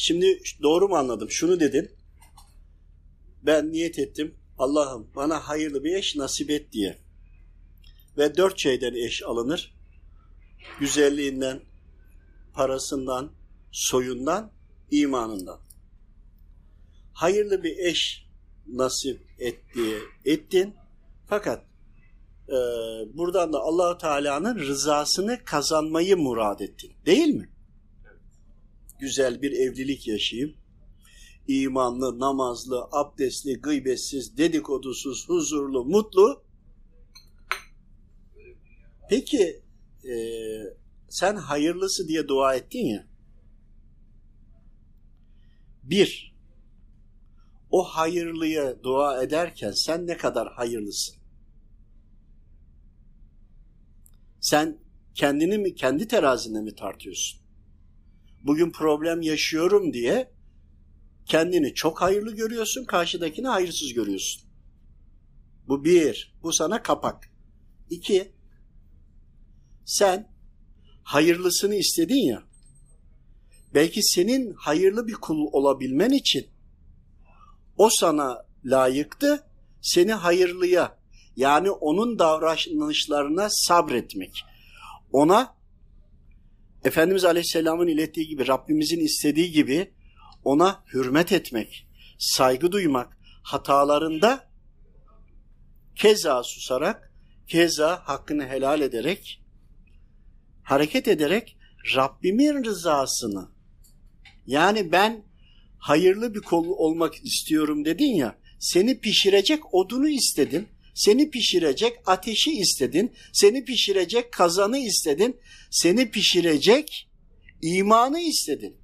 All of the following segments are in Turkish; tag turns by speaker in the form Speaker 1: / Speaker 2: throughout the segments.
Speaker 1: Şimdi doğru mu anladım? Şunu dedin. Ben niyet ettim. Allah'ım bana hayırlı bir eş nasip et diye. Ve dört şeyden eş alınır. Güzelliğinden, parasından, soyundan, imanından. Hayırlı bir eş nasip et diye ettin. Fakat e, buradan da Allahu Teala'nın rızasını kazanmayı murad ettin. Değil mi? Güzel bir evlilik yaşayayım. İmanlı, namazlı, abdestli, gıybetsiz, dedikodusuz, huzurlu, mutlu. Peki e, sen hayırlısı diye dua ettin ya. Bir, o hayırlıya dua ederken sen ne kadar hayırlısın? Sen kendini mi, kendi terazine mi tartıyorsun? Bugün problem yaşıyorum diye kendini çok hayırlı görüyorsun, karşıdakini hayırsız görüyorsun. Bu bir, bu sana kapak. İki, sen hayırlısını istedin ya, belki senin hayırlı bir kul olabilmen için o sana layıktı, seni hayırlıya yani onun davranışlarına sabretmek. Ona Efendimiz Aleyhisselam'ın ilettiği gibi, Rabbimizin istediği gibi ona hürmet etmek, saygı duymak, hatalarında keza susarak, keza hakkını helal ederek, hareket ederek Rabbimin rızasını, yani ben hayırlı bir kol olmak istiyorum dedin ya, seni pişirecek odunu istedin, seni pişirecek ateşi istedin, seni pişirecek kazanı istedin, seni pişirecek imanı istedin.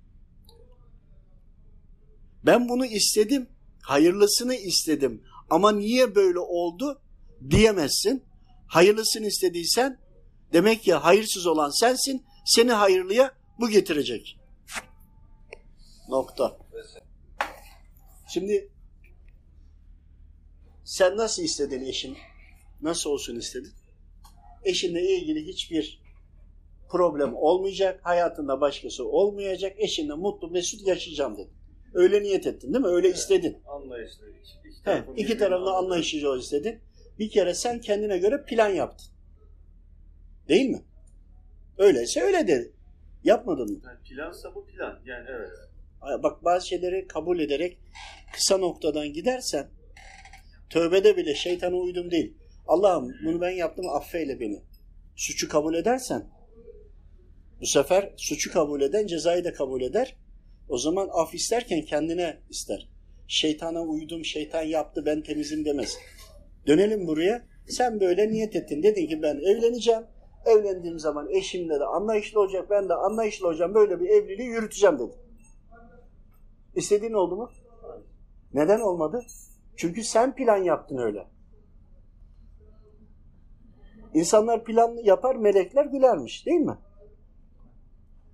Speaker 1: Ben bunu istedim, hayırlısını istedim ama niye böyle oldu diyemezsin. Hayırlısını istediysen demek ki hayırsız olan sensin, seni hayırlıya bu getirecek. Nokta. Şimdi sen nasıl istedin eşin? Nasıl olsun istedin? Eşinle ilgili hiçbir problem olmayacak, hayatında başkası olmayacak, eşinle mutlu mesut yaşayacağım dedin. Öyle niyet ettin değil mi? Öyle evet, istedin.
Speaker 2: Anlayışlı. İki,
Speaker 1: He, iki tarafında anlayışlı ol istedin. Bir kere sen kendine göre plan yaptın. Değil mi? Öyleyse öyle de. Yapmadın mı?
Speaker 2: Yani plansa bu plan. Yani evet.
Speaker 1: Bak bazı şeyleri kabul ederek kısa noktadan gidersen tövbede bile şeytana uydum değil. Allah'ım bunu ben yaptım affeyle beni. Suçu kabul edersen bu sefer suçu kabul eden cezayı da kabul eder. O zaman af isterken kendine ister. Şeytana uydum, şeytan yaptı ben temizim demez. Dönelim buraya. Sen böyle niyet ettin. Dedin ki ben evleneceğim. Evlendiğim zaman eşimle de anlayışlı olacak. Ben de anlayışlı olacağım. Böyle bir evliliği yürüteceğim dedin. İstediğin oldu mu? Neden olmadı? Çünkü sen plan yaptın öyle. İnsanlar plan yapar, melekler gülermiş değil mi?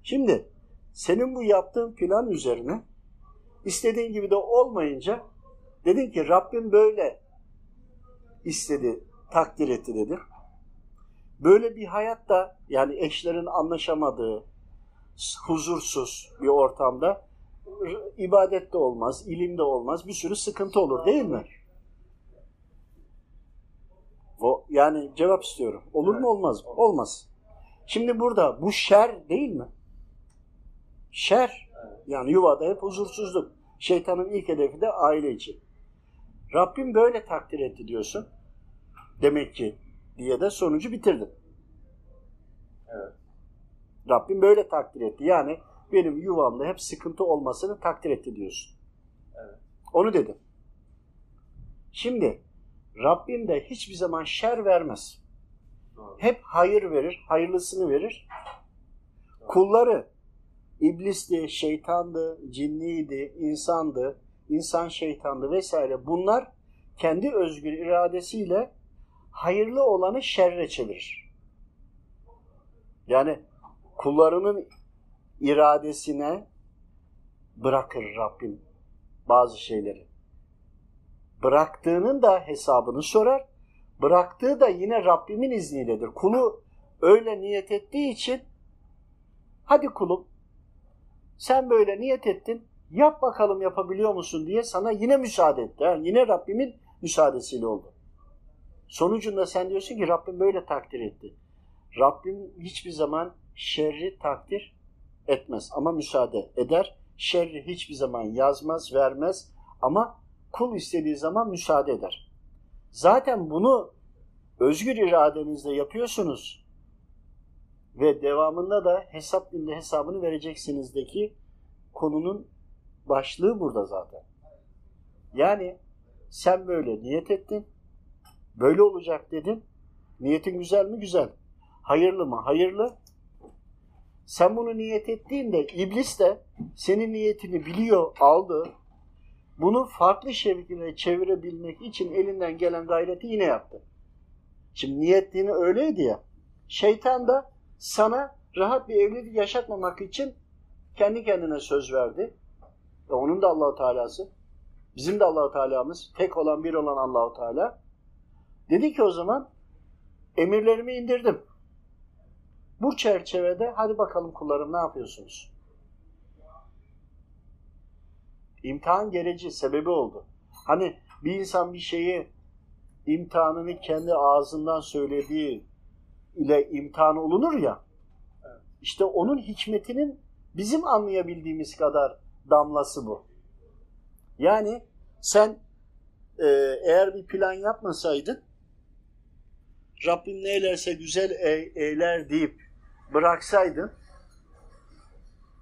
Speaker 1: Şimdi senin bu yaptığın plan üzerine istediğin gibi de olmayınca dedin ki Rabbim böyle istedi, takdir etti dedi. Böyle bir hayatta yani eşlerin anlaşamadığı, huzursuz bir ortamda ibadet de olmaz, ilim de olmaz, bir sürü sıkıntı olur değil mi? O yani cevap istiyorum. Olur mu olmaz mı? Olmaz. Şimdi burada bu şer değil mi? Şer. Yani yuvada hep huzursuzluk. Şeytanın ilk hedefi de aile için. Rabbim böyle takdir etti diyorsun. Demek ki diye de sonucu bitirdin.
Speaker 2: Evet.
Speaker 1: Rabbim böyle takdir etti. Yani benim yuvamda hep sıkıntı olmasını takdir etti diyorsun.
Speaker 2: Evet.
Speaker 1: Onu dedim. Şimdi Rabbim de hiçbir zaman şer vermez.
Speaker 2: Doğru.
Speaker 1: Hep hayır verir, hayırlısını verir.
Speaker 2: Doğru.
Speaker 1: Kulları iblisti, şeytandı, cinniydi, insandı, insan şeytandı vesaire bunlar kendi özgür iradesiyle hayırlı olanı şerre çevirir. Yani kullarının iradesine bırakır Rabbim bazı şeyleri. Bıraktığının da hesabını sorar. Bıraktığı da yine Rabbimin izniyledir. Kulu öyle niyet ettiği için hadi kulum sen böyle niyet ettin Yap bakalım yapabiliyor musun diye sana yine müsaade etti. Yani yine Rabbimin müsaadesiyle oldu. Sonucunda sen diyorsun ki Rabbim böyle takdir etti. Rabbim hiçbir zaman şerri takdir etmez ama müsaade eder. Şerri hiçbir zaman yazmaz, vermez ama kul istediği zaman müsaade eder. Zaten bunu özgür iradenizle yapıyorsunuz ve devamında da hesap günde hesabını vereceksinizdeki konunun başlığı burada zaten. Yani sen böyle niyet ettin, böyle olacak dedin. Niyetin güzel mi? Güzel. Hayırlı mı? Hayırlı. Sen bunu niyet ettiğinde iblis de senin niyetini biliyor, aldı. Bunu farklı şekilde çevirebilmek için elinden gelen gayreti yine yaptı. Şimdi niyetliğini öyleydi ya. Şeytan da sana rahat bir evlilik yaşatmamak için kendi kendine söz verdi. E onun da Allahu Teala'sı. Bizim de Allahu Teala'mız. Tek olan bir olan Allahu Teala. Dedi ki o zaman emirlerimi indirdim. Bu çerçevede hadi bakalım kullarım ne yapıyorsunuz? İmtihan gereci sebebi oldu. Hani bir insan bir şeyi imtihanını kendi ağzından söylediği ile imtihan olunur ya. İşte onun hikmetinin bizim anlayabildiğimiz kadar damlası bu. Yani sen e, eğer bir plan yapmasaydın Rabbim ne eylerse güzel e- eyler deyip bıraksaydın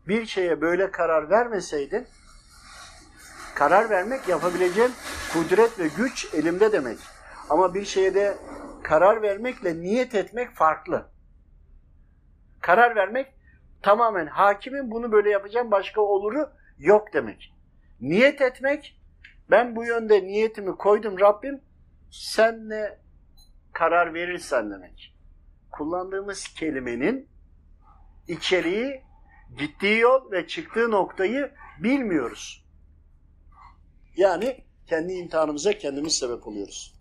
Speaker 1: bir şeye böyle karar vermeseydin karar vermek yapabileceğim kudret ve güç elimde demek. Ama bir şeyde karar vermekle niyet etmek farklı. Karar vermek tamamen hakimin bunu böyle yapacağım başka oluru yok demek. Niyet etmek ben bu yönde niyetimi koydum Rabbim sen ne karar verirsen demek. Kullandığımız kelimenin içeriği, gittiği yol ve çıktığı noktayı bilmiyoruz. Yani kendi imtihanımıza kendimiz sebep oluyoruz.